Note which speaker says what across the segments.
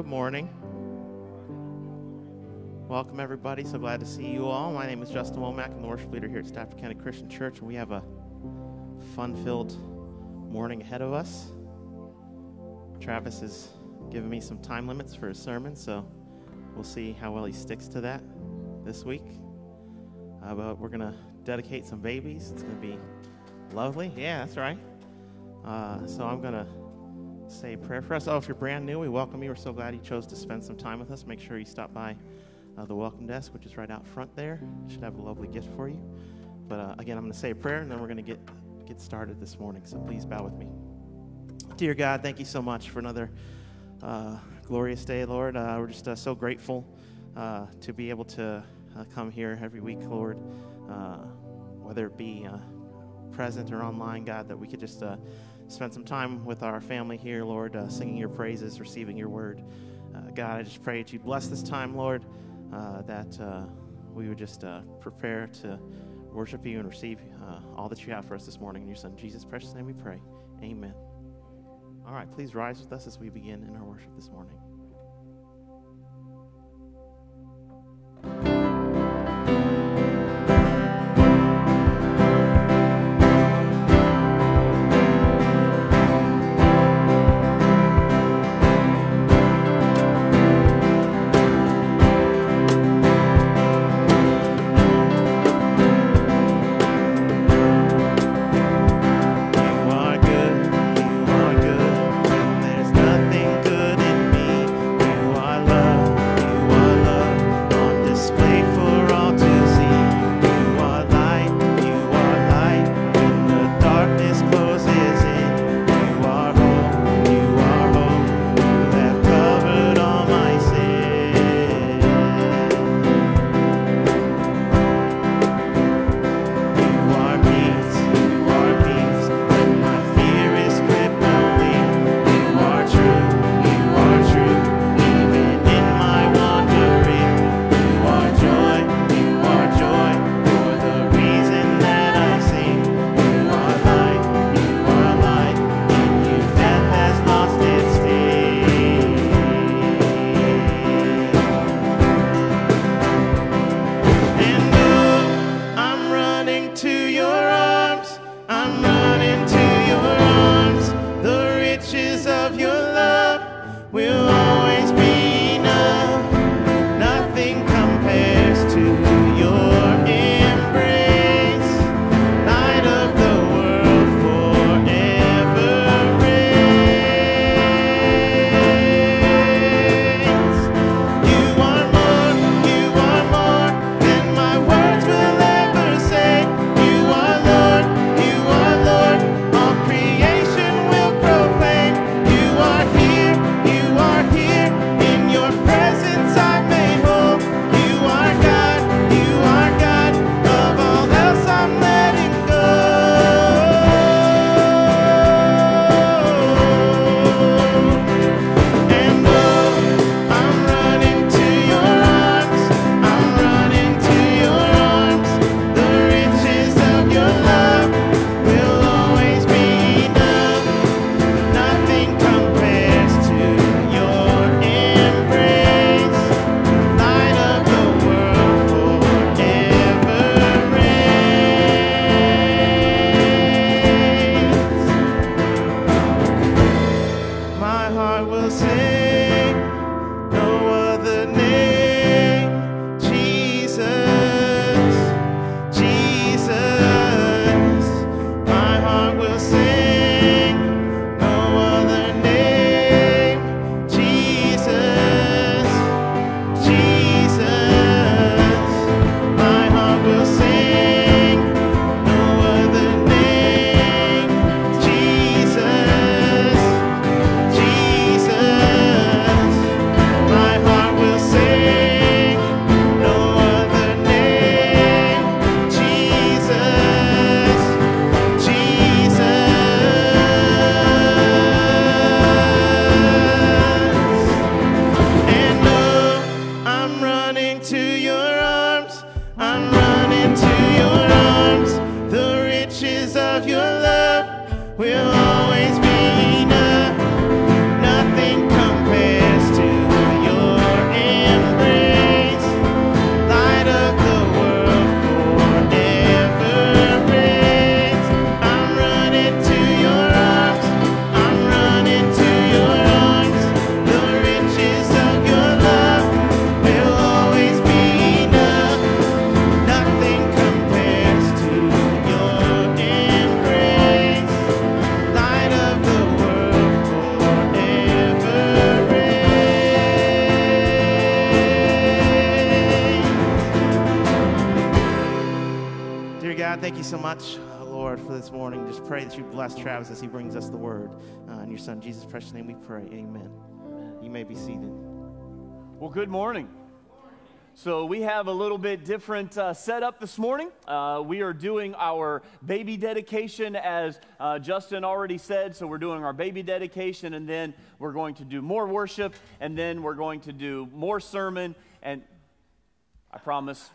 Speaker 1: Good morning. Welcome, everybody. So glad to see you all. My name is Justin Womack. I'm the worship leader here at Stafford County Christian Church, and we have a fun filled morning ahead of us. Travis has given me some time limits for his sermon, so we'll see how well he sticks to that this week. Uh, but we're going to dedicate some babies. It's going to be lovely. Yeah, that's right. Uh, so I'm going to say a prayer for us. Oh, if you're brand new, we welcome you. We're so glad you chose to spend some time with us. Make sure you stop by uh, the welcome desk, which is right out front there. Should have a lovely gift for you. But uh, again, I'm going to say a prayer, and then we're going to get get started this morning. So please bow with me. Dear God, thank you so much for another uh, glorious day, Lord. Uh, we're just uh, so grateful uh, to be able to come here every week, Lord, whether it be present or online, God, that we could just spend some time with our family here, Lord, uh, singing your praises, receiving your word. Uh, God, I just pray that you bless this time, Lord, uh, that we would just prepare to worship you and receive uh, all that you have for us this morning. In your Son, Jesus' precious name we pray. Amen. All right, please rise with us as we begin in our worship this morning. Much, uh, Lord, for this morning. Just pray that you bless Travis as he brings us the word. Uh, in your son, Jesus' precious name, we pray. Amen. Amen. You may be seated.
Speaker 2: Well, good morning. So, we have a little bit different uh, setup this morning. Uh, we are doing our baby dedication, as uh, Justin already said. So, we're doing our baby dedication, and then we're going to do more worship, and then we're going to do more sermon. And I promise,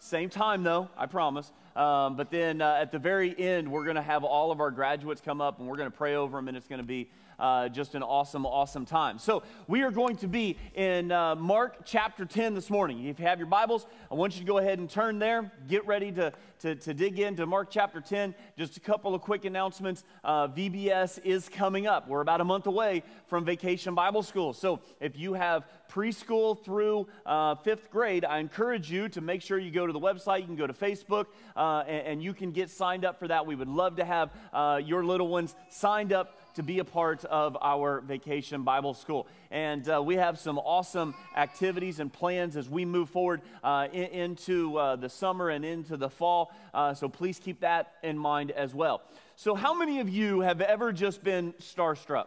Speaker 2: same time though, I promise. Um, but then uh, at the very end, we're going to have all of our graduates come up and we're going to pray over them, and it's going to be uh, just an awesome, awesome time. So, we are going to be in uh, Mark chapter 10 this morning. If you have your Bibles, I want you to go ahead and turn there. Get ready to, to, to dig into Mark chapter 10. Just a couple of quick announcements. Uh, VBS is coming up. We're about a month away from Vacation Bible School. So, if you have preschool through uh, fifth grade, I encourage you to make sure you go to the website. You can go to Facebook uh, and, and, you can get signed up for that. We would love to have uh, your little ones signed up to be a part of our vacation Bible school. And uh, we have some awesome activities and plans as we move forward uh, in, into uh, the summer and into the fall. Uh, so please keep that in mind as well. So, how many of you have ever just been starstruck?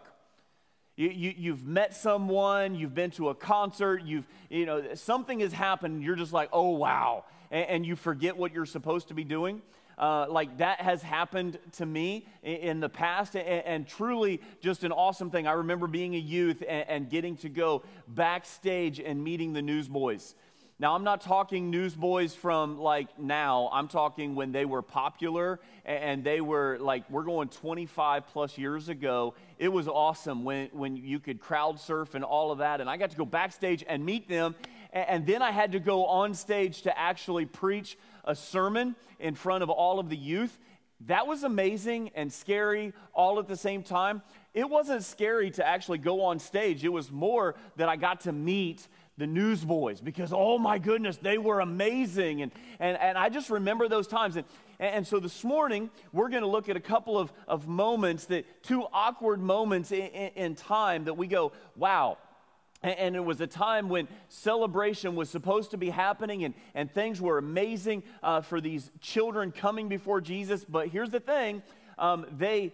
Speaker 2: You, you, you've met someone, you've been to a concert, you've, you know, something has happened, you're just like, oh, wow. And, and you forget what you're supposed to be doing. Uh, like that has happened to me in, in the past, and, and, truly just an awesome thing. I remember being a youth and, and getting to go backstage and meeting the newsboys. Now, I'm not talking newsboys from like now. I'm talking when they were popular and they were like, we're going 25 plus years ago. It was awesome when, when you could crowd surf and all of that. And I got to go backstage and meet them. And then I had to go on stage to actually preach a sermon in front of all of the youth. That was amazing and scary all at the same time. It wasn't scary to actually go on stage, it was more that I got to meet the newsboys because oh my goodness they were amazing. And, and, and i just remember those times. And, and so this morning we're going to look at a couple of, of moments that two awkward moments in, in, in time that we go wow. And it was a time when celebration was supposed to be happening and, and things were amazing uh, for these children coming before jesus. But here's the thing um, they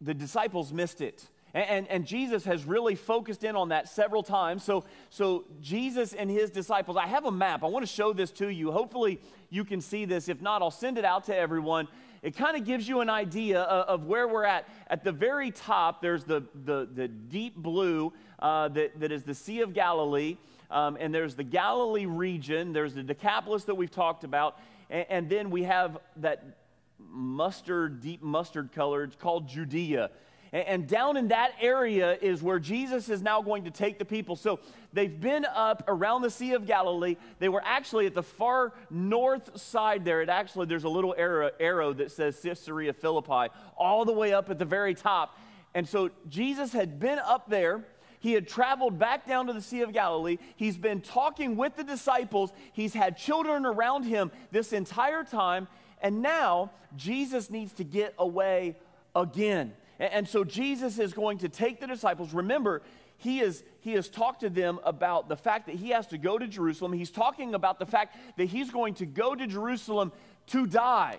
Speaker 2: the disciples missed it and, and, jesus has really focused in on that several times. So so jesus and his disciples i have a map. I want to show this to you. Hopefully you can see this. If not i'll send it out to everyone. It kind of gives you an idea of, of, where we're at. At the very top, there's the, the, the deep blue uh, that, that is the Sea of Galilee. Um, and there's the Galilee region, there's the Decapolis that we've talked about, and, and then we have that mustard, deep mustard colored called Judea. And down in that area is where Jesus is now going to take the people. So they've been up around the Sea of Galilee. They were actually at the far north side there. It actually, there's a little arrow, arrow that says Caesarea Philippi, all the way up at the very top. And so Jesus had been up there. He had traveled back down to the Sea of Galilee. He's been talking with the disciples. He's had children around him this entire time. And now Jesus needs to get away again. And so Jesus is going to take the disciples. Remember, he, is, he has talked to them about the fact that he has to go to Jerusalem. He's talking about the fact that he's going to go to Jerusalem to die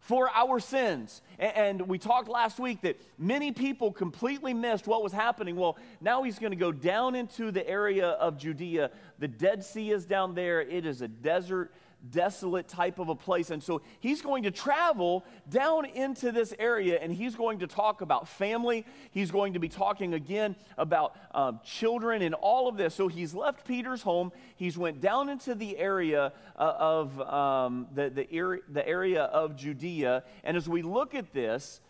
Speaker 2: for our sins. And we talked last week that many people completely missed what was happening. Well, now he's going to go down into the area of Judea. The Dead Sea is down there, it is a desert desolate type of a place. And so he's going to travel down into this area and he's going to talk about family. He's going to be talking again about um, children and all of this. So he's left Peter's home. He's went down into the area uh, of um, the, the, area, the area of Judea. And as we look at this,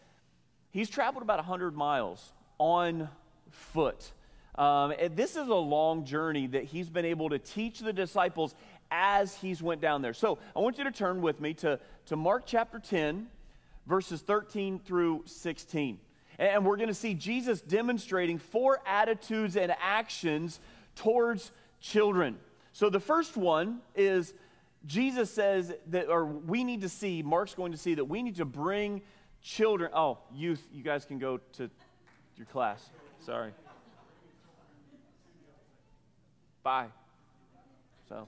Speaker 2: he's traveled about 100 miles on foot. Um, this is a long journey that he's been able to teach the disciples as he's went down there. So I want you to turn with me to, to Mark chapter 10, verses 13 through 16. And we're going to see Jesus demonstrating four attitudes and actions towards children. So the first one is Jesus says that, or we need to see, Mark's going to see that we need to bring children. Oh, youth, you guys can go to your class. Sorry. Bye. So.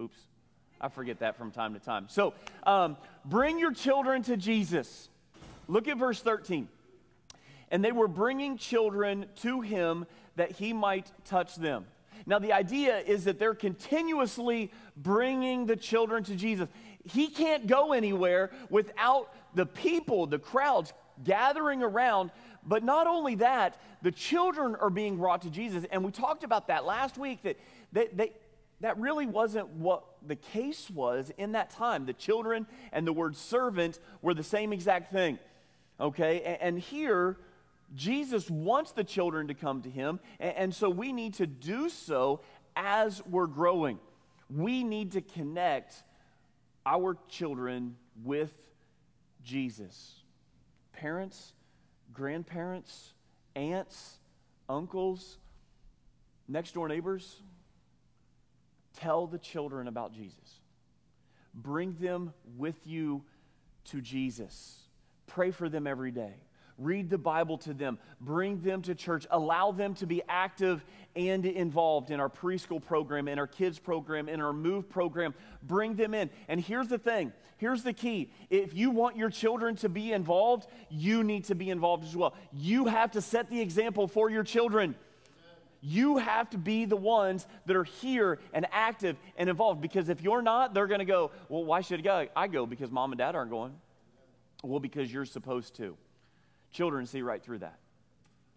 Speaker 2: Oops. I forget that from time to time. So, um, bring your children to Jesus. Look at verse 13. And they were bringing children to him that he might touch them. Now, the idea is that they're continuously bringing the children to Jesus. He can't go anywhere without the people, the crowds gathering around. But not only that, the children are being brought to Jesus. And we talked about that last week that they, they, that really wasn't what the case was in that time. The children and the word servant were the same exact thing. Okay? And, here, Jesus wants the children to come to him. And so we need to do so as we're growing. We need to connect our children with Jesus. Parents, grandparents, aunts, uncles, next door neighbors, tell the children about Jesus. Bring them with you to Jesus. Pray for them every day. Read the Bible to them. Bring them to church. Allow them to be active and involved in our preschool program, in our kids program, in our move program. Bring them in. And here's the thing here's the key. If you want your children to be involved, you need to be involved as well. You have to set the example for your children. You have to be the ones that are here and active and involved because if you're not, they're going to go, Well, why should I go? Because mom and dad aren't going. Well, because you're supposed to. Children see right through that.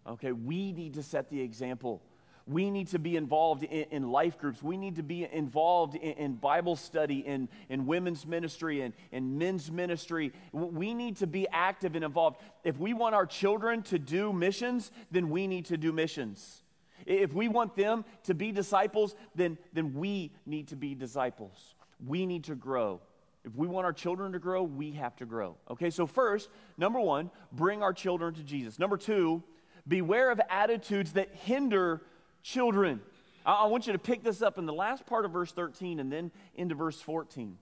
Speaker 2: Okay, we need to set the example. We need to be involved in, in life groups. We need to be involved in, in Bible study, in, in women's ministry, and in, in men's ministry. We need to be active and involved. If we want our children to do missions, then we need to do missions. If we want them to be disciples, then, then we need to be disciples. We need to grow. If we want our children to grow, we have to grow. Okay, so first, number one, bring our children to Jesus. Number two, beware of attitudes that hinder children. I, I want you to pick this up in the last part of verse 13 and then into verse 14.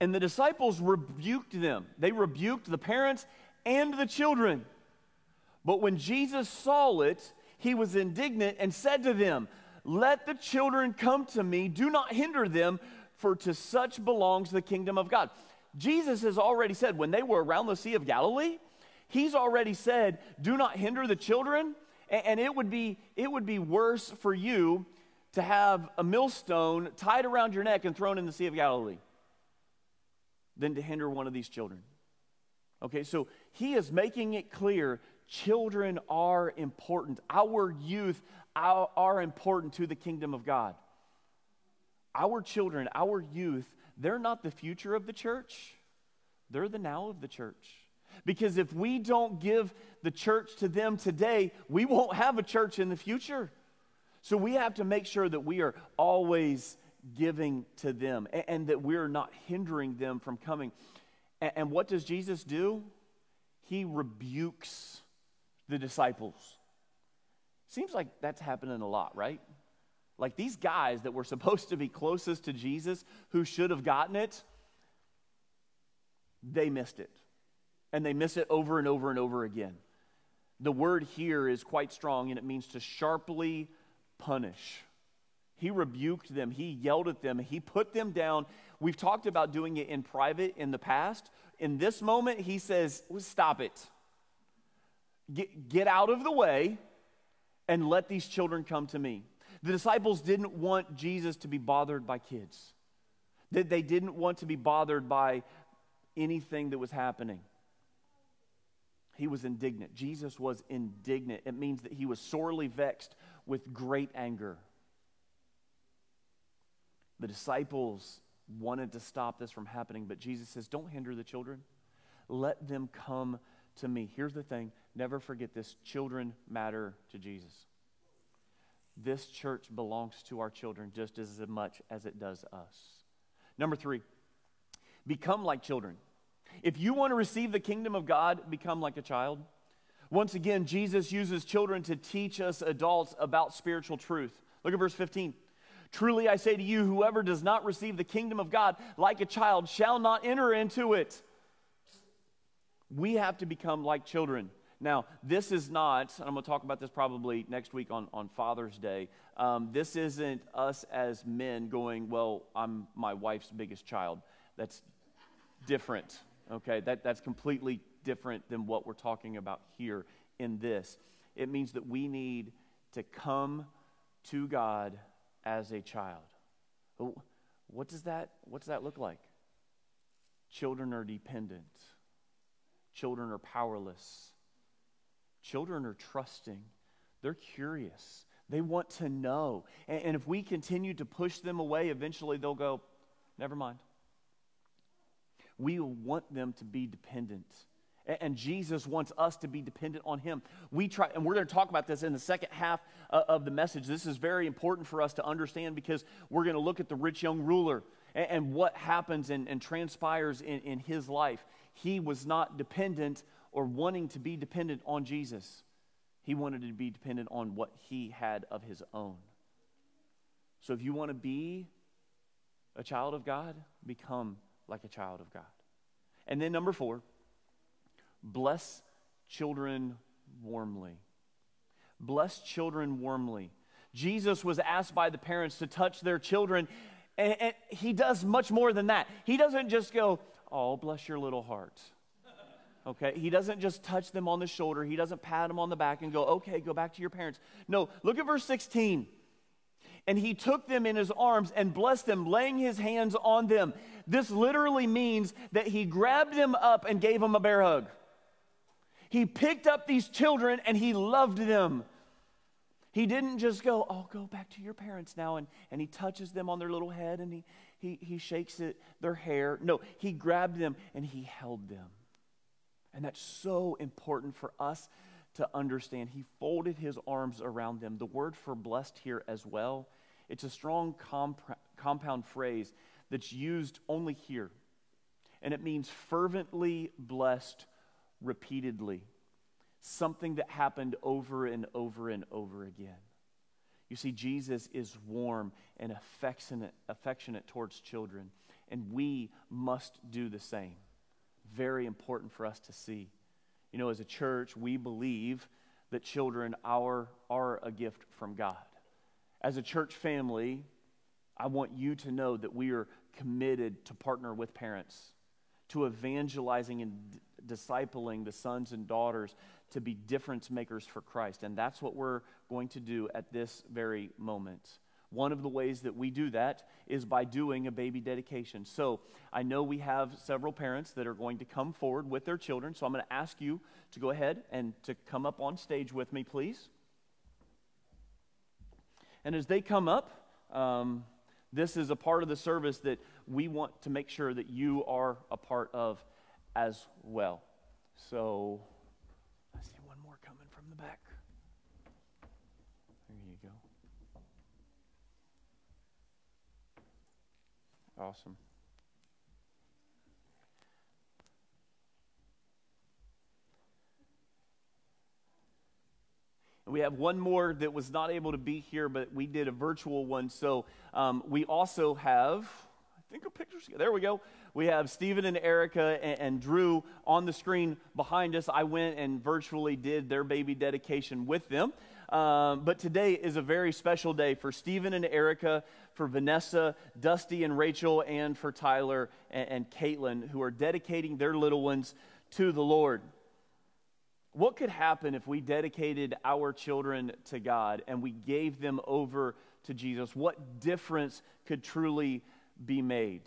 Speaker 2: And the disciples rebuked them, they rebuked the parents and the children. But when Jesus saw it, he was indignant and said to them, Let the children come to me, do not hinder them for to such belongs the kingdom of God. Jesus has already said, when they were around the Sea of Galilee, he's already said, do not hinder the children. And it would be, it would be worse for you to have a millstone tied around your neck and thrown in the Sea of Galilee than to hinder one of these children. Okay, so he is making it clear children are important. Our youth are, are important to the kingdom of God our children, our youth, they're not the future of the church, they're the now of the church. Because if we don't give the church to them today, we won't have a church in the future. So we have to make sure that we are always giving to them and, and that we're not hindering them from coming. And, and what does Jesus do? He rebukes the disciples. Seems like that's happening a lot, right? Like these guys that were supposed to be closest to Jesus, who should have gotten it, they missed it. And they miss it over and over and over again. The word here is quite strong and it means to sharply punish. He rebuked them, he yelled at them, he put them down. We've talked about doing it in private in the past. In this moment, he says, Stop it. Get, get out of the way and let these children come to me. The disciples didn't want Jesus to be bothered by kids, they didn't want to be bothered by anything that was happening. He was indignant. Jesus was indignant. It means that he was sorely vexed with great anger. The disciples wanted to stop this from happening, but Jesus says, Don't hinder the children. Let them come to me. Here's the thing never forget this children matter to Jesus this church belongs to our children just as much as it does us. Number three, become like children. If you want to receive the kingdom of God, become like a child. Once again, Jesus uses children to teach us adults about spiritual truth. Look at verse 15. Truly I say to you, whoever does not receive the kingdom of God like a child shall not enter into it. We have to become like children. Now, this is not, and I'm going to talk about this probably next week on, on Father's Day. Um, this isn't us as men going, well, I'm my wife's biggest child. That's different, okay? That, that's completely different than what we're talking about here in this. It means that we need to come to God as a child. What does that, what does that look like? Children are dependent. Children are powerless. Children are trusting. They're curious. They want to know. And, and if we continue to push them away, eventually they'll go, never mind. We want them to be dependent. And, Jesus wants us to be dependent on Him. We try, and we're going to talk about this in the second half uh, of the message. This is very important for us to understand because we're going to look at the rich young ruler and, and what happens and, and transpires in, in his life. He was not dependent or wanting to be dependent on Jesus. He wanted to be dependent on what he had of his own. So if you want to be a child of God, become like a child of God. And then number four, bless children warmly. Bless children warmly. Jesus was asked by the parents to touch their children, and, and he does much more than that. He doesn't just go, Oh, bless your little heart. Okay, he doesn't just touch them on the shoulder, he doesn't pat them on the back and go, Okay, go back to your parents. No, look at verse 16. And he took them in his arms and blessed them, laying his hands on them. This literally means that he grabbed them up and gave them a bear hug. He picked up these children and he loved them. He didn't just go, oh, go back to your parents now, and, and he touches them on their little head and he, he, he shakes it, their hair. No, he grabbed them and he held them. And that's so important for us to understand. He folded his arms around them. The word for blessed here as well, it's a strong comp- compound phrase that's used only here. And it means fervently blessed repeatedly something that happened over and over and over again. You see, Jesus is warm and affectionate, affectionate towards children, and we must do the same. Very important for us to see. You know, as a church, we believe that children are, are a gift from God. As a church family, I want you to know that we are committed to partner with parents, to evangelizing and d- discipling the sons and daughters to be difference makers for Christ. And that's what we're going to do at this very moment. One of the ways that we do that is by doing a baby dedication. So I know we have several parents that are going to come forward with their children. So I'm going to ask you to go ahead and to come up on stage with me, please. And as they come up, um, this is a part of the service that we want to make sure that you are a part of as well. So back. There you go. Awesome. we have one more that was not able to be here, but we did a virtual one. So um, we also have, I think a picture. There we go. We have Stephen and Erica and, and, Drew on the screen behind us. I went and virtually did their baby dedication with them. Um, but today is a very special day for Stephen and Erica, for Vanessa, Dusty and Rachel, and for Tyler and, and Caitlin, who are dedicating their little ones to the Lord. What could happen if we dedicated our children to God and we gave them over to Jesus? What difference could truly be made?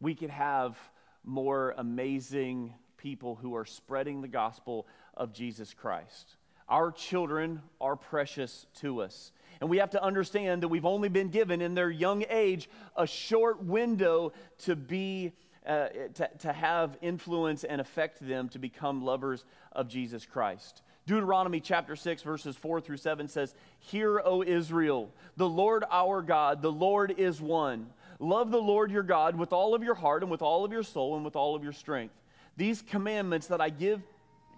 Speaker 2: we could have more amazing people who are spreading the gospel of Jesus Christ. Our children are precious to us. And we have to understand that we've only been given in their young age a short window to be. Uh, to, to have influence and affect them to become lovers of Jesus Christ. Deuteronomy chapter 6, verses 4 through 7 says, Hear, O Israel, the Lord our God, the Lord is one. Love the Lord your God with all of your heart and with all of your soul and with all of your strength. These commandments that I give,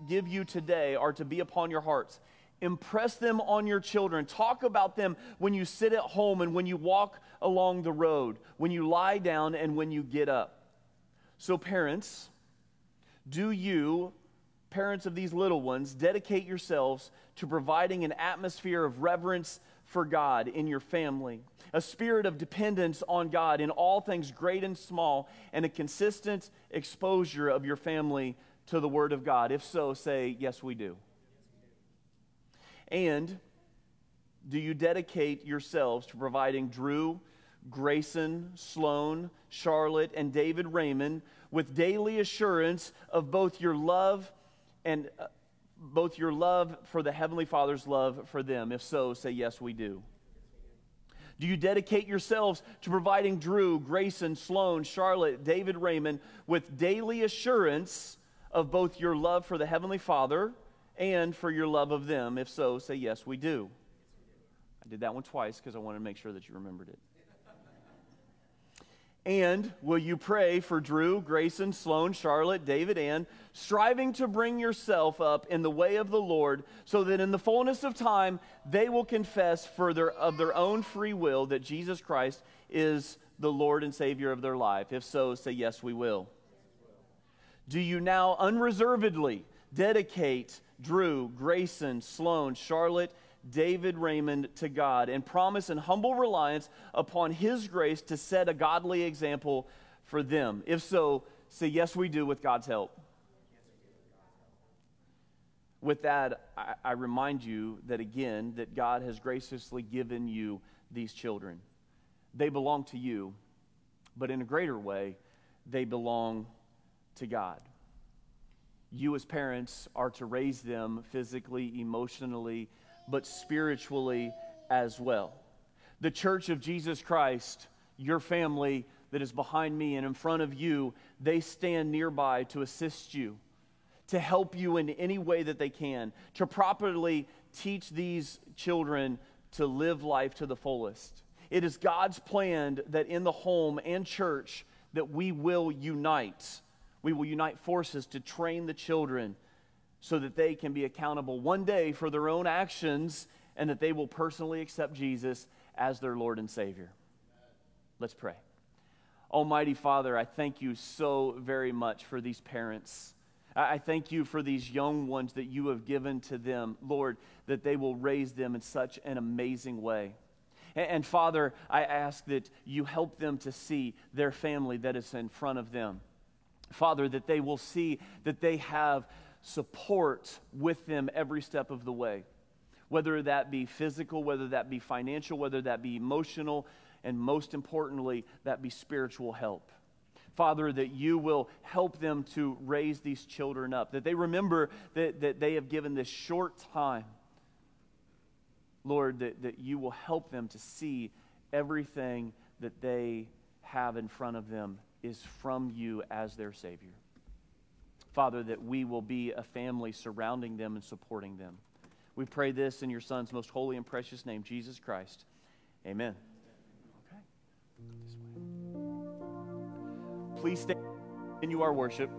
Speaker 2: give you today are to be upon your hearts. Impress them on your children. Talk about them when you sit at home and when you walk along the road, when you lie down and when you get up. So, parents, do you parents of these little ones, dedicate yourselves to providing an atmosphere of reverence for God in your family, a spirit of dependence on God in all things great and small, and a consistent exposure of your family to the Word of God? If so, say, Yes, we do. And do you dedicate yourselves to providing Drew, Grayson, Sloan, Charlotte, and David Raymond with daily assurance of both your love and uh, both your love for the Heavenly Father's love for them? If so, say, Yes, we do. Do you dedicate yourselves to providing Drew, Grayson, Sloan, Charlotte, David Raymond with daily assurance of both your love for the Heavenly Father and for your love of them? If so, say, Yes, we do. I did that one twice because I wanted to make sure that you remembered it. And will you pray for Drew, Grayson, Sloan, Charlotte, David, and striving to bring yourself up in the way of the Lord, so that in the fullness of time they will confess further of their own free will that Jesus Christ is the Lord and Savior of their life? If so, say, Yes, we will. Do you now unreservedly dedicate Drew, Grayson, Sloan, Charlotte, David Raymond to God and promise in humble reliance upon His grace to set a godly example for them? If so, say, Yes, we do with God's help. With that, I, I remind you that again, that God has graciously given you these children. They belong to you, but in a greater way, they belong to God. You, as parents, are to raise them physically, emotionally, but spiritually as well. The church of Jesus Christ, your family that is behind me and in front of you, they stand nearby to assist you, to help you in any way that they can, to properly teach these children to live life to the fullest. It is God's plan that in the home and church that we will unite. We will unite forces to train the children so that they can be accountable one day for their own actions and that they will personally accept Jesus as their Lord and Savior. Let's pray. Almighty Father, I thank you so very much for these parents. I thank you for these young ones that you have given to them, Lord, that they will raise them in such an amazing way. And, Father, I ask that you help them to see their family that is in front of them. Father, that they will see that they have support with them every step of the way, whether that be physical, whether that be financial, whether that be emotional, and most importantly, that be spiritual help. Father, that you will help them to raise these children up, that they remember that, that they have given this short time. Lord, that, that you will help them to see everything that they have in front of them is from you as their Savior. Father, that we will be a family surrounding them and supporting them. We pray this in your Son's most holy and precious name, Jesus Christ. Amen. Okay. Please stay in you our worship.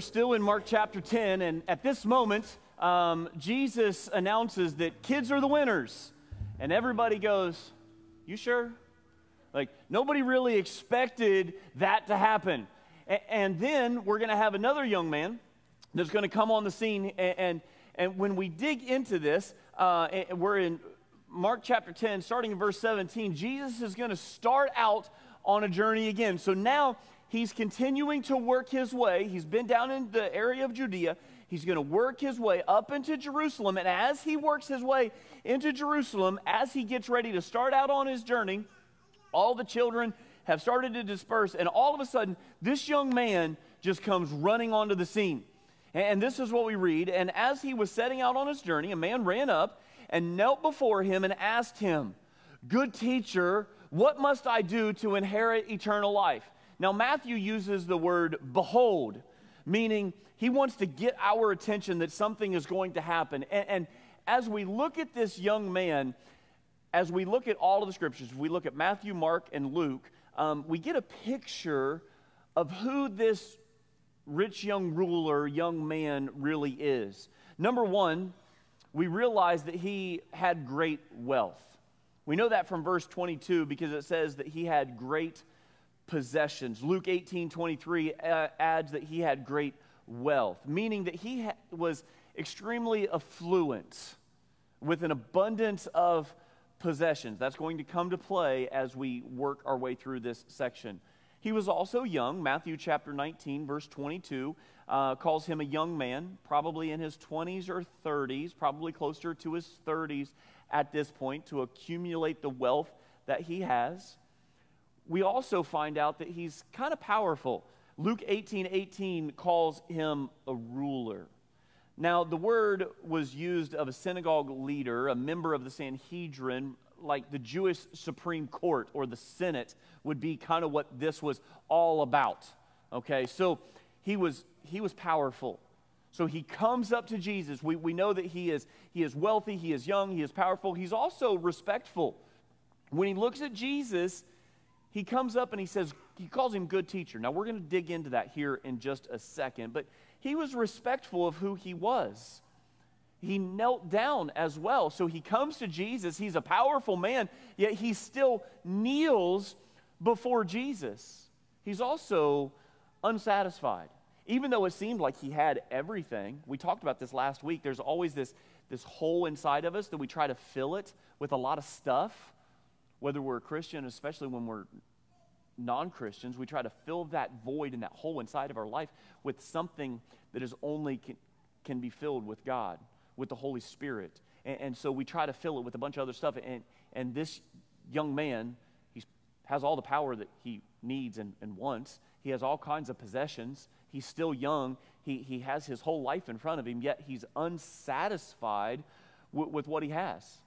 Speaker 2: We're still in Mark chapter 10, and at this moment, um, Jesus announces that kids are the winners. And everybody goes, You sure? Like, nobody really expected that to happen. A- and then we're going to have another young man that's going to come on the scene. And, and, and when we dig into this, uh, we're in Mark chapter 10, starting in verse 17. Jesus is going to start out on a journey again. So now he's continuing to work his way. He's been down in the area of Judea. He's going to work his way up into Jerusalem. And as he works his way into Jerusalem, as he gets ready to start out on his journey, all the children have started to disperse. And all of a sudden, this young man just comes running onto the scene. And this is what we read. And as he was setting out on his journey, a man ran up and knelt before him and asked him, Good teacher, what must I do to inherit eternal life? Now, Matthew uses the word behold, meaning he wants to get our attention that something is going to happen. And, and as we look at this young man, as we look at all of the scriptures, we look at Matthew, Mark, and Luke, um, we get a picture of who this rich young ruler, young man really is. Number one, we realize that he had great wealth. We know that from verse 22 because it says that he had great possessions. Luke 18 23 uh, adds that he had great wealth, meaning that he was extremely affluent with an abundance of possessions. That's going to come to play as we work our way through this section. He was also young. Matthew chapter 19, verse 22, uh, calls him a young man, probably in his 20s or 30s, probably closer to his 30s at this point, to accumulate the wealth that he has. We also find out that he's kind of powerful. Luke 18 18 calls him a ruler. Now, the word was used of a synagogue leader, a member of the Sanhedrin, like the Jewish Supreme Court or the Senate would be kind of what this was all about. Okay, so he was, he was powerful. So he comes up to Jesus. We, we know that he is, he is wealthy, he is young, he is powerful. He's also respectful. When he looks at Jesus, he comes up and he says, he calls him good teacher. Now, we're going to dig into that here in just a second, but he was respectful of who he was. He knelt down as well. So he comes to Jesus. He's a powerful man, yet he still kneels before Jesus. He's also unsatisfied. Even though it seemed like he had everything, we talked about this last week. There's always this, this hole inside of us that we try to fill it with a lot of stuff, whether we're a Christian, especially when we're non Christians, we try to fill that void and that hole inside of our life with something that is only can, can be filled with God, with the Holy Spirit. And, and, so we try to fill it with a bunch of other stuff. And, and this young man, he has all the power that he needs and, and wants. He has all kinds of possessions. He's still young. He, he has his whole life in front of him, yet he's unsatisfied with, with what he has.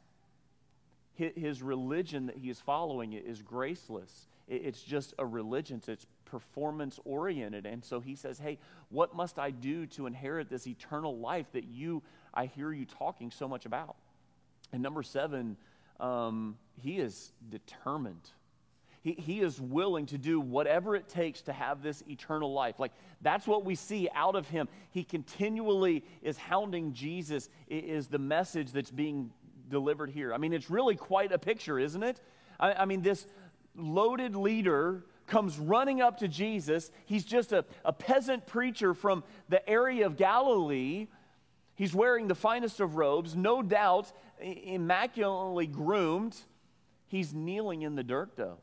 Speaker 2: His religion that he is following is graceless it's just a religion, it's performance oriented. And so he says, Hey, what must I do to inherit this eternal life that you, I hear you talking so much about? And number seven, um, he is determined. He, he is willing to do whatever it takes to have this eternal life. Like, that's what we see out of him. He continually is hounding Jesus, is the message that's being delivered here. I mean, it's really quite a picture, isn't it? I, I mean, this loaded leader comes running up to Jesus. He's just a, a peasant preacher from the area of Galilee. He's wearing the finest of robes, no doubt immaculately groomed. He's kneeling in the dirt, though.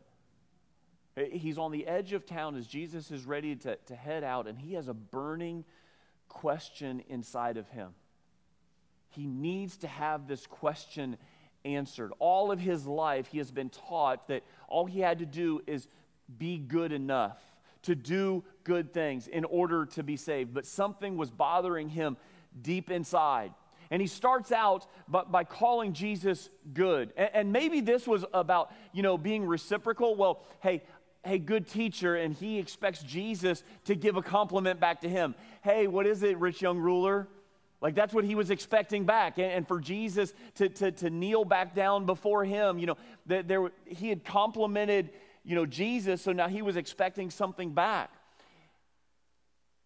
Speaker 2: He's on the edge of town as Jesus is ready to, to head out, and he has a burning question inside of him. He needs to have this question answered. All of his life, he has been taught that all he had to do is be good enough, to do good things in order to be saved. But something was bothering him deep inside. And he starts out by, by calling Jesus good. And, and maybe this was about, you know, being reciprocal. Well, hey, hey, good teacher, and he expects Jesus to give a compliment back to him. Hey, what is it, rich young ruler? Like that's what he was expecting back. And, and for Jesus to, to, to, kneel back down before him, you know, that there, he had complimented, you know, Jesus, so now he was expecting something back.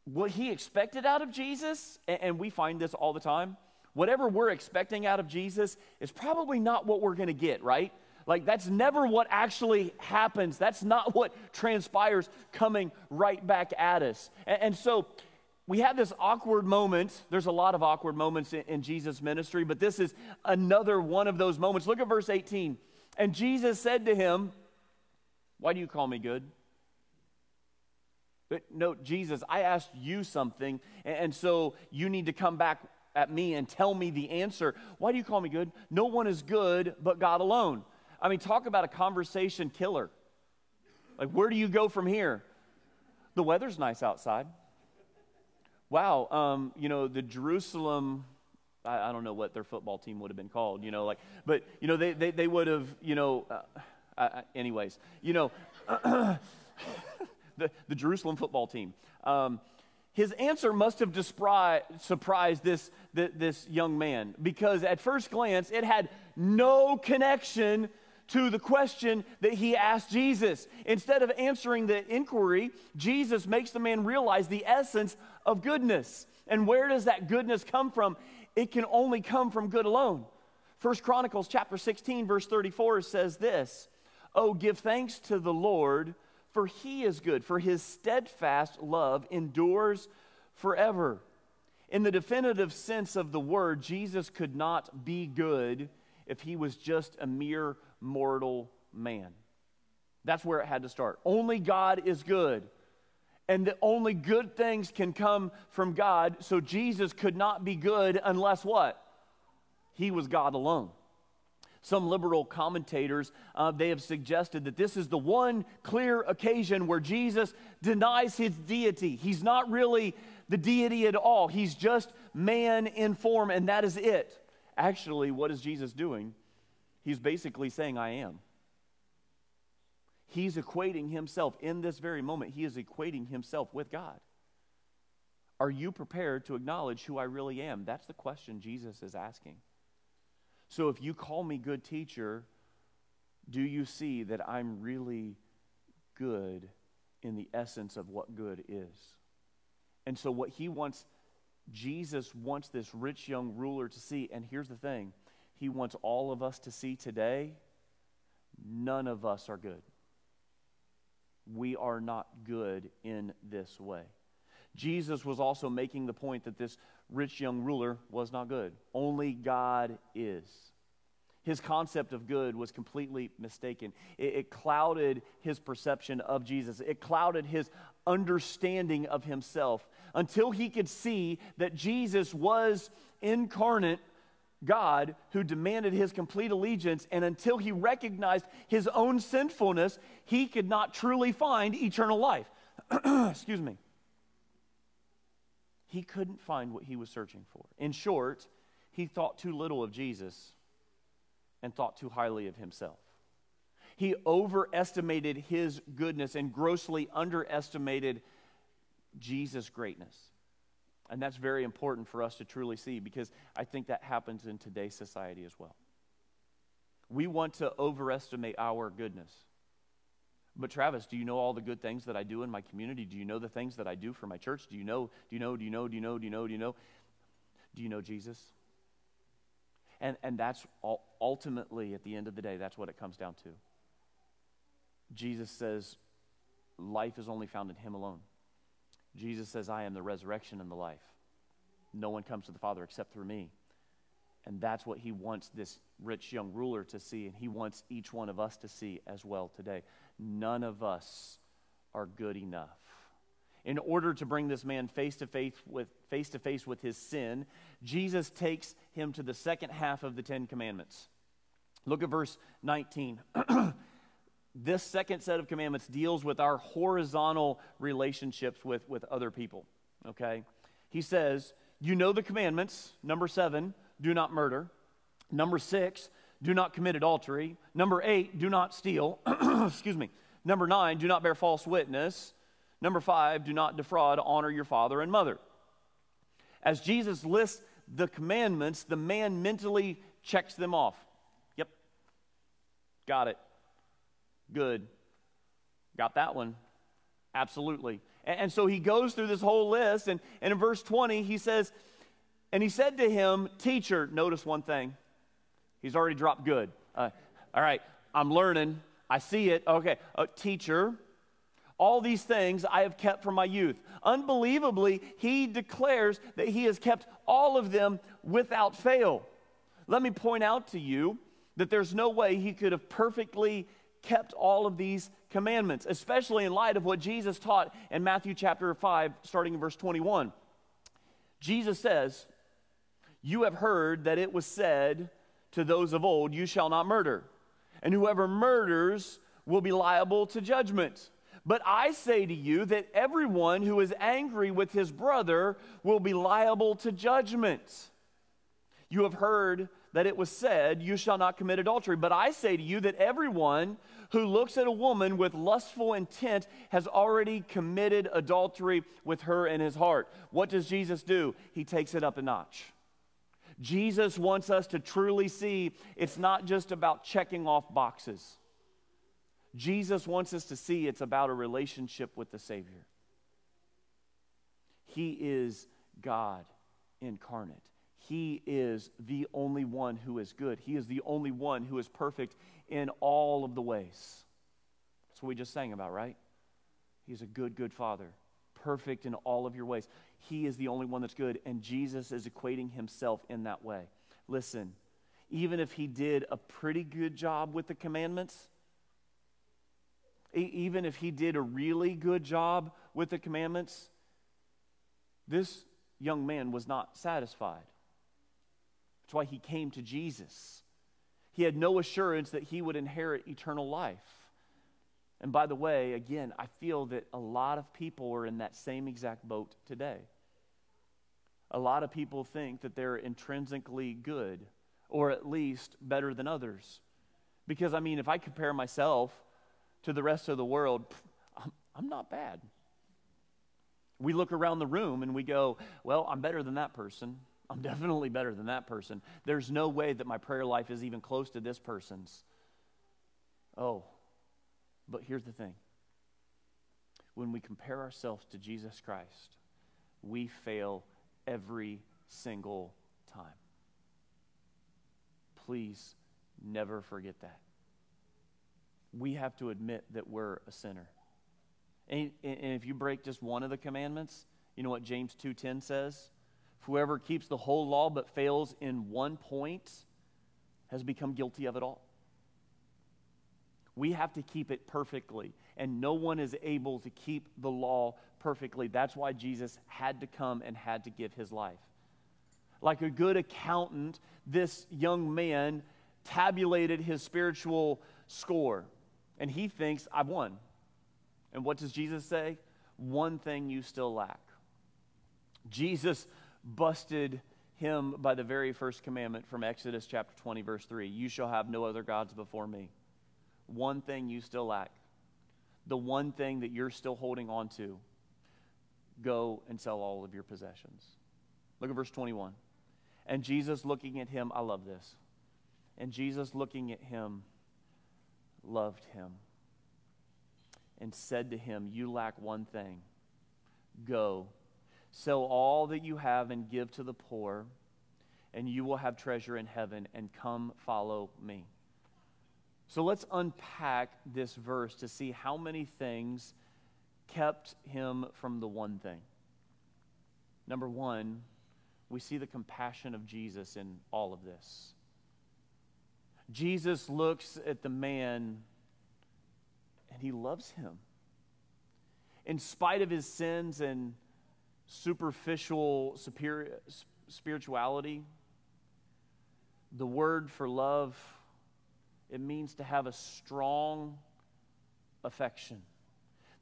Speaker 2: What he expected out of Jesus, and, and we find this all the time, whatever we're expecting out of Jesus is probably not what we're going to get, right? Like, that's never what actually happens. That's not what transpires coming right back at us. And, and so, we have this awkward moment. There's a lot of awkward moments in, in Jesus' ministry, but this is another one of those moments. Look at verse 18. And Jesus said to him, Why do you call me good? But no, Jesus, I asked you something, and, and so you need to come back at me and tell me the answer. Why do you call me good? No one is good but God alone. I mean, talk about a conversation killer. Like, where do you go from here? The weather's nice outside. Wow, um, you know, the Jerusalem, I, I, don't know what their football team would have been called, you know, like, but, you know, they, they, they would have, you know, uh, anyways, you know, the, the Jerusalem football team. Um, his answer must have surprised this, this young man because at first glance it had no connection to the question that he asked Jesus. Instead of answering the inquiry, Jesus makes the man realize the essence of goodness. And where does that goodness come from? It can only come from good alone. First Chronicles chapter 16 verse 34 says this, "Oh give thanks to the Lord for he is good, for his steadfast love endures forever. In the definitive sense of the word, Jesus could not be good if he was just a mere mortal man. That's where it had to start. Only God is good. And the only good things can come from God. So Jesus could not be good unless what? He was God alone. Some liberal commentators, uh, they have suggested that this is the one clear occasion where Jesus denies his deity. He's not really the deity at all. He's just man in form, and that is it. Actually, what is Jesus doing? He's basically saying, I am. He's equating himself in this very moment, he is equating himself with God. Are you prepared to acknowledge who I really am? That's the question Jesus is asking. So if you call me good teacher, do you see that I'm really good in the essence of what good is? And so, what he wants, Jesus wants this rich young ruler to see. And here's the thing he wants all of us to see today none of us are good. We are not good in this way. Jesus was also making the point that this rich young ruler was not good. Only God is. His concept of good was completely mistaken. It, it, clouded his perception of Jesus, it clouded his understanding of himself until he could see that Jesus was incarnate God who demanded his complete allegiance, and until he recognized his own sinfulness, he could not truly find eternal life. Excuse me he couldn't find what he was searching for. In short, he thought too little of Jesus and thought too highly of himself. He overestimated his goodness and grossly underestimated Jesus' greatness. And that's very important for us to truly see because I think that happens in today's society as well. We want to overestimate our goodness. But Travis, do you know all the good things that I do in my community? Do you know the things that I do for my church? Do you know, do you know, do you know, do you know, do you know, do you know? Do you know Jesus? And, and that's ultimately, at the end of the day, that's what it comes down to. Jesus says, life is only found in Him alone. Jesus says, I am the resurrection and the life. No one comes to the Father except through me. And that's what He wants this rich young ruler to see, and He wants each one of us to see as well today none of us are good enough. In order to bring this man face to face with face to face with his sin, Jesus takes him to the second half of the 10 commandments. Look at verse 19. this second set of commandments deals with our horizontal relationships with, with other people. Okay? He says, You know the commandments. Number seven, do not murder. Number six, do not commit adultery. Number eight, do not steal. Excuse me. Number nine, do not bear false witness. Number five, do not defraud, honor your father and mother. As Jesus lists the commandments, the man mentally checks them off. Yep. Got it. Good. Got that one. Absolutely. And, and so he goes through this whole list, and, and in verse 20, he says, And he said to him, Teacher, notice one thing. He's already dropped good. Uh, all right, I'm learning. I see it. Okay, uh, teacher, all these things I have kept from my youth. Unbelievably, he declares that he has kept all of them without fail. Let me point out to you that there's no way he could have perfectly kept all of these commandments, especially in light of what Jesus taught in Matthew chapter 5, starting in verse 21. Jesus says, You have heard that it was said to those of old, You shall not murder, and whoever murders will be liable to judgment. But I say to you that everyone who is angry with his brother will be liable to judgment. You have heard that it was said, You shall not commit adultery. But I say to you that everyone who looks at a woman with lustful intent has already committed adultery with her in his heart. What does Jesus do? He takes it up a notch. Jesus wants us to truly see it's not just about checking off boxes. Jesus wants us to see it's about a relationship with the Savior. He is God incarnate. He is the only one who is good. He is the only one who is perfect in all of the ways. That's what we just sang about, right? He's a good, good father, perfect in all of your ways. He is the only one that's good, and Jesus is equating himself in that way. Listen, even if he did a pretty good job with the commandments, even if he did a really good job with the commandments, this young man was not satisfied. That's why he came to Jesus. He had no assurance that he would inherit eternal life. And by the way, again, I feel that a lot of people are in that same exact boat today. A lot of people think that they're intrinsically good, or at least better than others. Because, I mean, if I compare myself to the rest of the world, I'm, I'm not bad. We look around the room and we go, Well, I'm better than that person. I'm definitely better than that person. There's no way that my prayer life is even close to this person's. Oh, but here's the thing when we compare ourselves to Jesus Christ, we fail every single time. Please never forget that. We have to admit that we're a sinner. And, and if you break just one of the commandments, you know what James 2:10 says? Whoever keeps the whole law but fails in one point has become guilty of it all. We have to keep it perfectly, and no one is able to keep the law perfectly. That's why Jesus had to come and had to give his life. Like a good accountant, this young man tabulated his spiritual score, and he thinks, I've won. And what does Jesus say? One thing you still lack. Jesus busted him by the very first commandment from Exodus chapter 20, verse 3 You shall have no other gods before me. One thing you still lack, the one thing that you're still holding on to, go and sell all of your possessions. Look at verse 21. And Jesus looking at him, I love this. And Jesus looking at him, loved him and said to him, You lack one thing. Go Sell all that you have and give to the poor, and you will have treasure in heaven, and come follow me. So let's unpack this verse to see how many things kept him from the one thing. Number one, we see the compassion of Jesus in all of this. Jesus looks at the man and he loves him. In spite of his sins and superficial superior, spirituality. The word for love, it means to have a strong affection.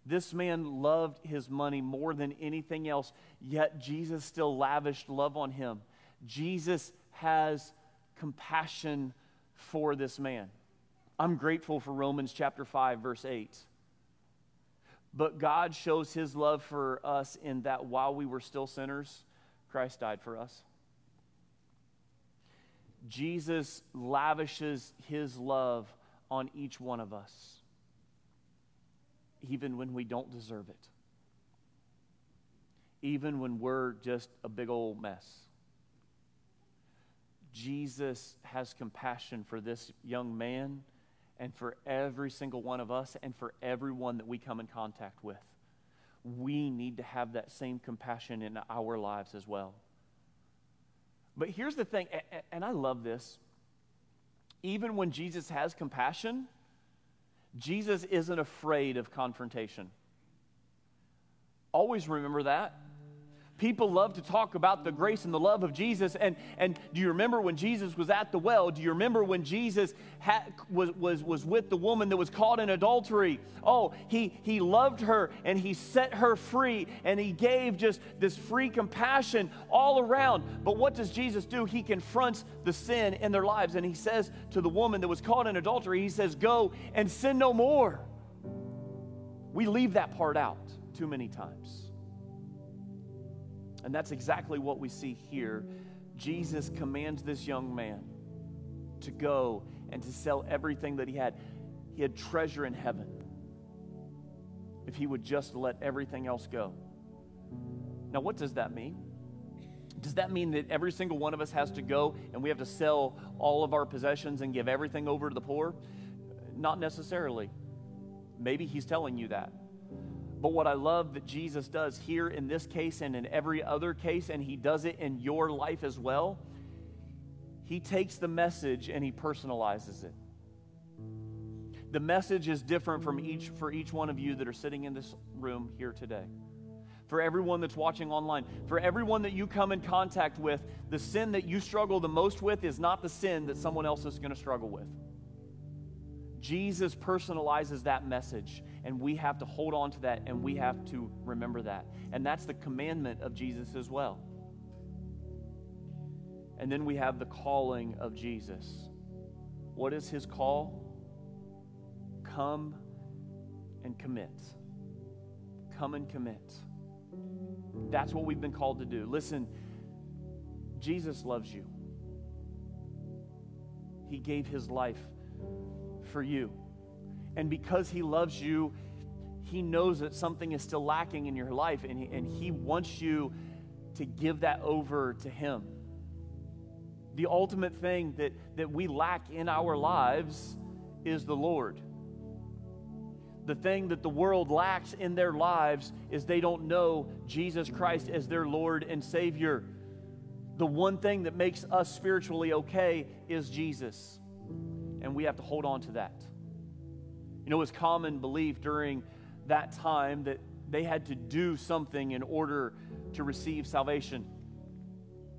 Speaker 2: This man loved his money more than anything else, yet Jesus still lavished love on him. Jesus has compassion for this man. I'm grateful for Romans chapter 5, verse 8. But God shows his love for us in that while we were still sinners, Christ died for us. Jesus lavishes his love on each one of us, even when we don't deserve it, even when we're just a big old mess. Jesus has compassion for this young man and for every single one of us and for everyone that we come in contact with. We need to have that same compassion in our lives as well. But here's the thing, and I love this. Even when Jesus has compassion, Jesus isn't afraid of confrontation. Always remember that people love to talk about the grace and the love of Jesus. And, and do you remember when Jesus was at the well? Do you remember when Jesus had, was, was, was with the woman that was caught in adultery? Oh, he, he loved her and he set her free and he gave just this free compassion all around. But what does Jesus do? He confronts the sin in their lives and he says to the woman that was caught in adultery, He says, Go and sin no more. We leave that part out too many times. And that's exactly what we see here. Jesus commands this young man to go and to sell everything that he had. He had treasure in heaven. If he would just let everything else go. Now, what does that mean? Does that mean that every single one of us has to go and we have to sell all of our possessions and give everything over to the poor? Not necessarily. Maybe he's telling you that. But what I love that Jesus does here in this case and in every other case, and he does it in your life as well, he takes the message and he personalizes it. The message is different from each for each one of you that are sitting in this room here today. For everyone that's watching online, for everyone that you come in contact with, the sin that you struggle the most with is not the sin that someone else is going to struggle with. Jesus personalizes that message, and we have to hold on to that and we have to remember that. And that's the commandment of Jesus as well. And then we have the calling of Jesus. What is his call? Come and commit. Come and commit. That's what we've been called to do. Listen, Jesus loves you. He gave his life for you. And because He loves you, He knows that something is still lacking in your life, and He, and he wants you to give that over to Him. The ultimate thing that, that we lack in our lives is the Lord. The thing that the world lacks in their lives is they don't know Jesus Christ as their Lord and Savior. The one thing that makes us spiritually okay is Jesus and we have to hold on to that. You know, it was common belief during that time that they had to do something in order to receive salvation.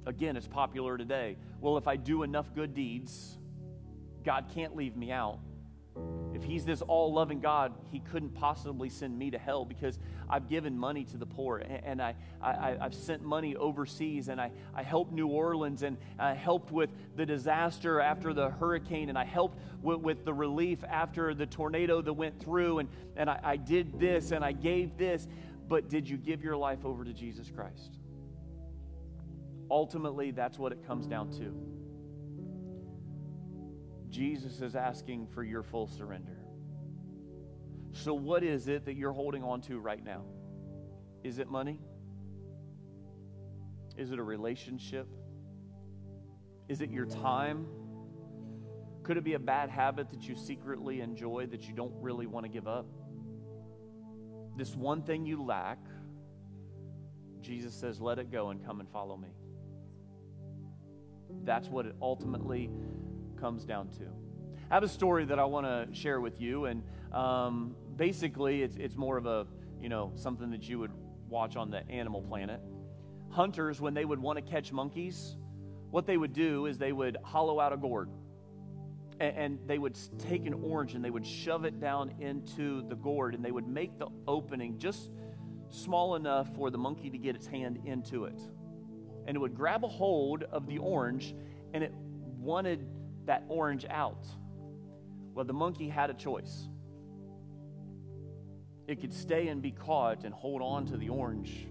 Speaker 2: Again, it's popular today. Well, if I do enough good deeds, God can't leave me out. If he's this all loving God, he couldn't possibly send me to hell because I've given money to the poor and I, I, have sent money overseas and I, I helped New Orleans and I helped with the disaster after the hurricane and I helped with, with the relief after the tornado that went through and, and I, I did this and I gave this. But did you give your life over to Jesus Christ? Ultimately, that's what it comes down to. Jesus is asking for your full surrender. So, what is it that you're holding on to right now? Is it money? Is it a relationship? Is it your time? Could it be a bad habit that you secretly enjoy that you don't really want to give up? This one thing you lack, Jesus says, let it go and come and follow me. That's what it ultimately comes down to. I have a story that I want to share with you, and um, basically, it's, it's more of a, you know, something that you would watch on the Animal Planet. Hunters, when they would want to catch monkeys, what they would do is they would hollow out a gourd. And, and they would take an orange and they would shove it down into the gourd, and they would make the opening just small enough for the monkey to get its hand into it. And it would grab a hold of the orange, and it wanted that orange out? Well, the monkey had a choice. It could stay and be caught and hold on to the orange,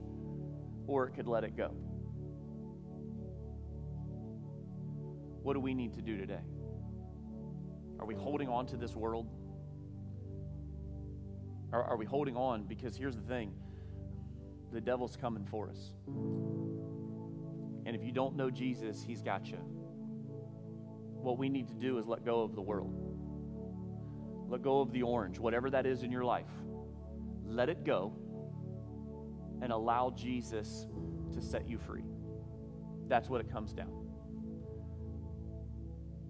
Speaker 2: or it could let it go. what do we need to do today? Are we holding on to this world? Are, are we holding on? Because here's the thing the devil's coming for us. And if you don't know Jesus, he's got you. What we need to do is let go of the world. Let go of the orange, whatever that is in your life. Let it go and allow Jesus to set you free. That's what it comes down.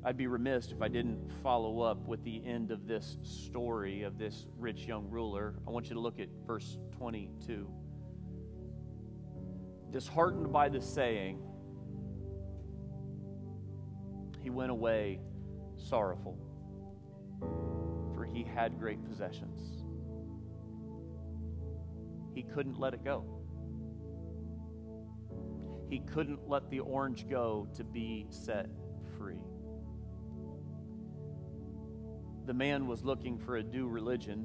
Speaker 2: I'd be remiss if I didn't follow up with the end of this story of this rich young ruler. I want you to look at verse 22. Disheartened by the saying, he went away sorrowful, for he had great possessions. He couldn't let it go. He couldn't let the orange go to be set free. The man was looking for a do religion,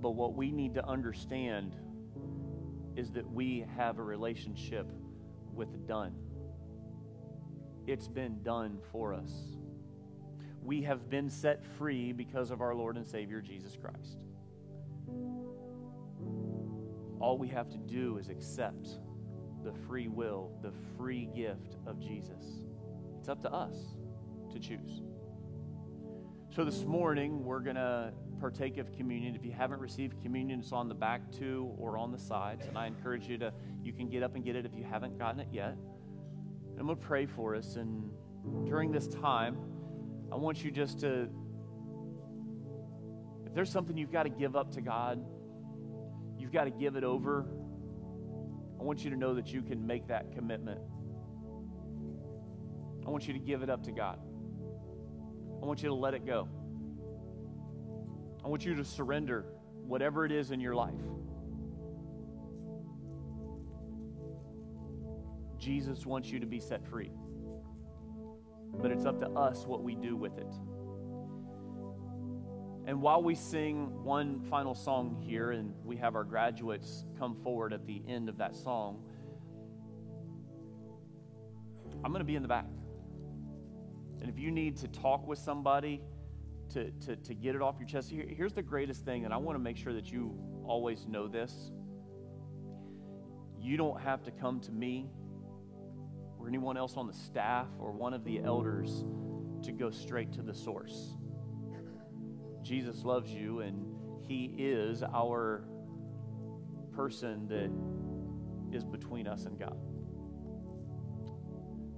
Speaker 2: but what we need to understand is that we have a relationship with done. It's been done for us. We have been set free because of our Lord and Savior Jesus Christ. All we have to do is accept the free will, the free gift of Jesus. It's up to us to choose. So this morning, we're going to partake of communion. If you haven't received communion, it's on the back too or on the sides. And I encourage you to, you can get up and get it if you haven't gotten it yet. I'm going to pray for us. And during this time, I want you just to, if there's something you've got to give up to God, you've got to give it over. I want you to know that you can make that commitment. I want you to give it up to God. I want you to let it go. I want you to surrender whatever it is in your life. Jesus wants you to be set free. But it's up to us what we do with it. And while we sing one final song here, and we have our graduates come forward at the end of that song, I'm going to be in the back. And if you need to talk with somebody to, to, to get it off your chest, here, here's the greatest thing, and I want to make sure that you always know this. You don't have to come to me or anyone else on the staff or one of the elders to go straight to the source. Jesus loves you, and He is our person that is between us and God.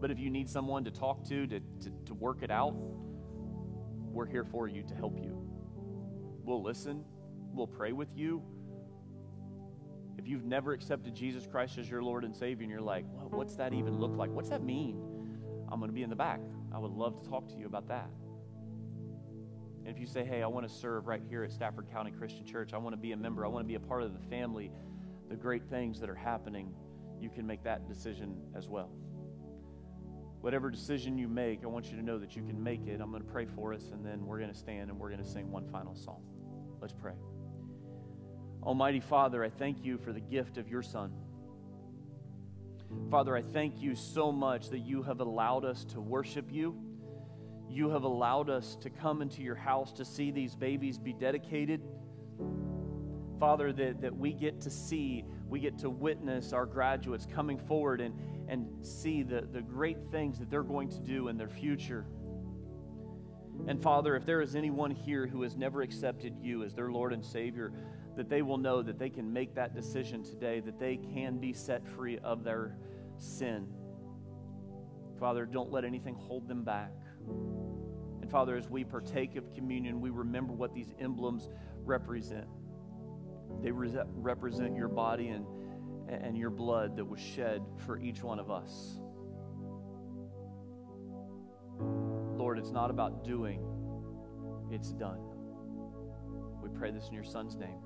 Speaker 2: But if you need someone to talk to, to, to, to work it out, we're here for you to help you. We'll listen, we'll pray with you. If you've never accepted Jesus Christ as your Lord and Savior, and you're like, well, what's that even look like? What's that mean? I'm going to be in the back. I would love to talk to you about that. And if you say, hey, I want to serve right here at Stafford County Christian Church, I want to be a member, I want to be a part of the family, the great things that are happening, you can make that decision as well. Whatever decision you make, I want you to know that you can make it. I'm going to pray for us, and then we're going to stand and we're going to sing one final song. Let's pray. Almighty Father, I thank you for the gift of your Son. Father, I thank you so much that you have allowed us to worship you you have allowed us to come into your house to see these babies be dedicated. Father, that, that we get to see, we get to witness our graduates coming forward and, and see the, the great things that they're going to do in their future. And Father, if there is anyone here who has never accepted you as their Lord and Savior, that they will know that they can make that decision today, that they can be set free of their sin. Father, don't let anything hold them back. And Father, as we partake of communion, we remember what these emblems represent. They re- represent your body and, and your blood that was shed for each one of us. Lord, it's not about doing, it's done. We pray this in your Son's name.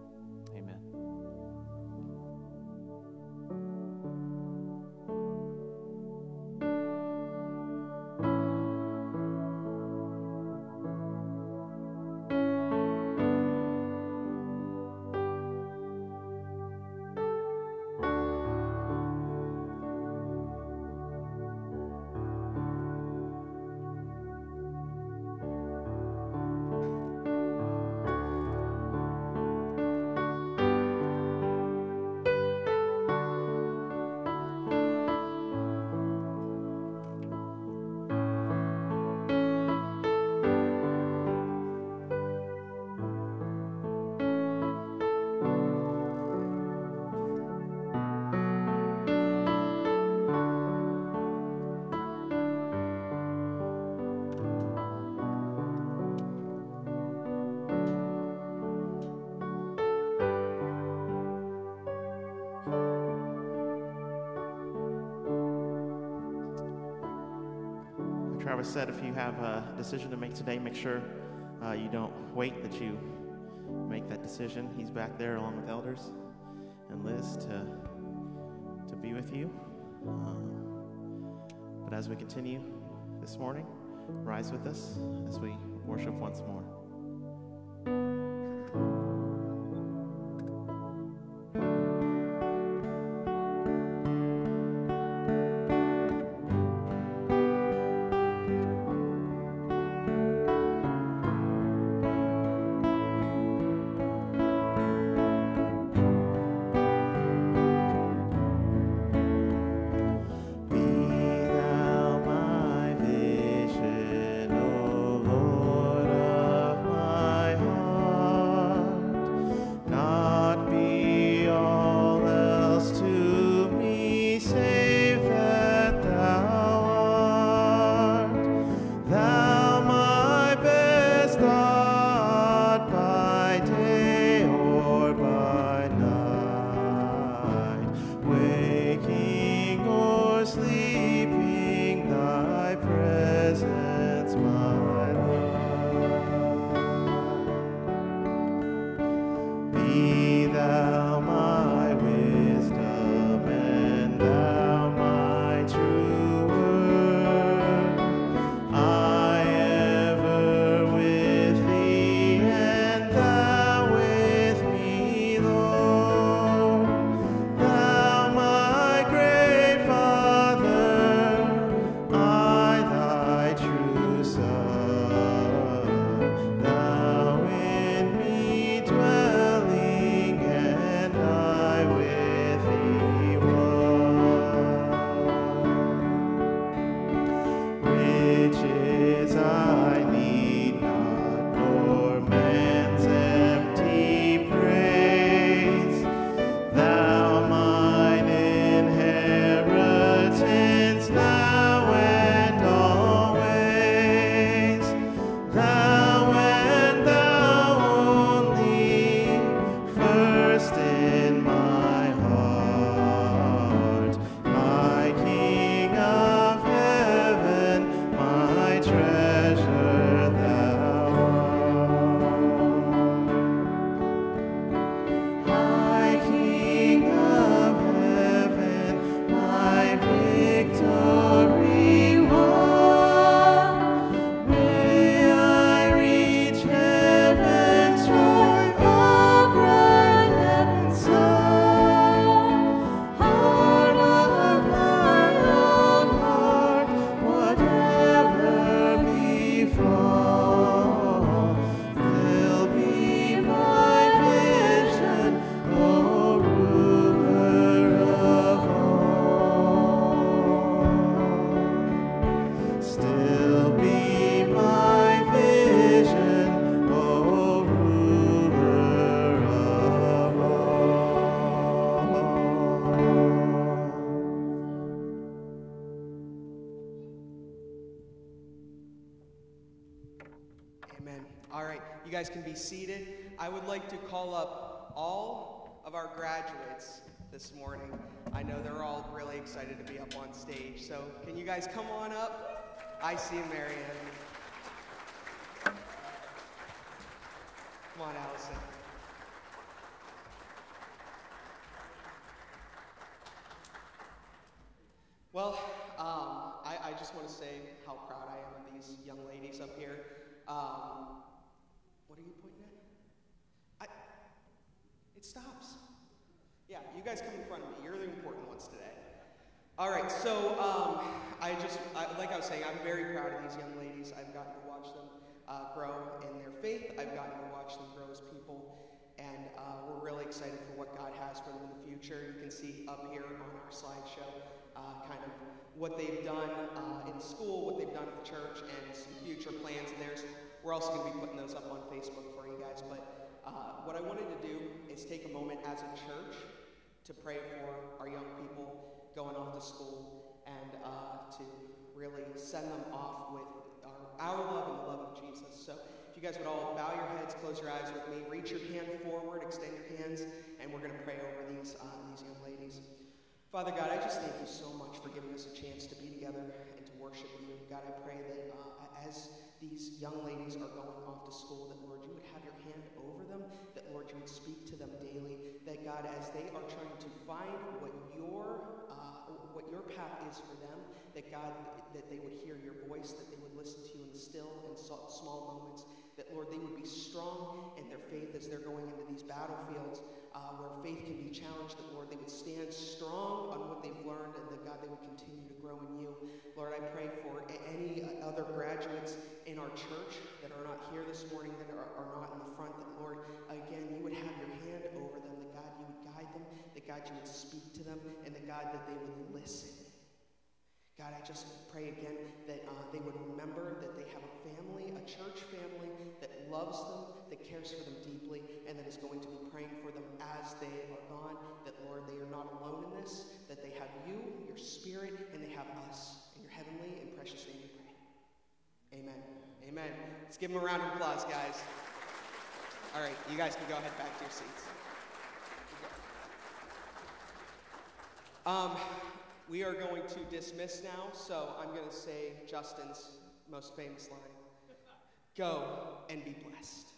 Speaker 1: Travis said, if you have a decision to make today, make sure uh, you don't wait, that you make that decision. He's back there along with elders and Liz to, to be with you. Um, but as we continue this morning, rise with us as we worship once more.
Speaker 3: This morning. I know they're all really excited to be up on stage. So, can you guys come on up? I see Marianne. Come on, Allison. Well, um, I, I, just want to say how proud I am of these young ladies up here. Um, what are you pointing at? I, it stops. Yeah, you guys come in front of me. You're the important ones today. All right, so um, I just, I, like I was saying, I'm very proud of these young ladies. I've gotten to watch them uh, grow in their faith. I've gotten to watch them grow as people, and uh, we're really excited for what God has for them in the future. You can see up here on our slideshow uh, kind of what they've done uh, in school, what they've done at the church, and some future plans. And there's we're also going to be putting those up on Facebook for you guys. But uh, what I wanted to do is take a moment as a church to pray for our young people going off to school and uh, to really send them off with our, our love and the love of Jesus. So if you guys would all bow your heads, close your eyes with me, reach your hand forward, extend your hands, and we're going to pray over these, uh, these young ladies. Father God, I just thank you so much for giving us a chance to be together and to worship you. God, I pray that uh, as these young ladies are going off to school, that Lord, you would have your hand over them, that Lord, you would speak to them daily, that God, as they are trying to find what your uh, what your path is for them, that God, that they would hear your voice, that they would listen to you in still and small moments, that Lord, they would be strong in their faith as they're going into these battlefields uh, where faith can be challenged, that Lord, they would stand strong on what they've learned, and that God, they would continue to grow in you. Lord, I pray for any other graduates in our church that are not here this morning, that are, are not in the front, that Lord, again, you would have your hand over them, that God, you would guide them, that God, you would speak to them, and that God, that they would listen. God, I just pray again that uh, they would remember that they have a family, a church family that loves them, that cares for them deeply, and that is going to be praying for them as they are gone. That, Lord, they are not alone in this, that they have you, your spirit, and they have us. In your heavenly and precious name we pray. Amen. Amen. Let's give them a round of applause, guys. All right, you guys can go ahead back to your seats. Um, we are going to dismiss now, so I'm going to say Justin's most famous line Go and be blessed.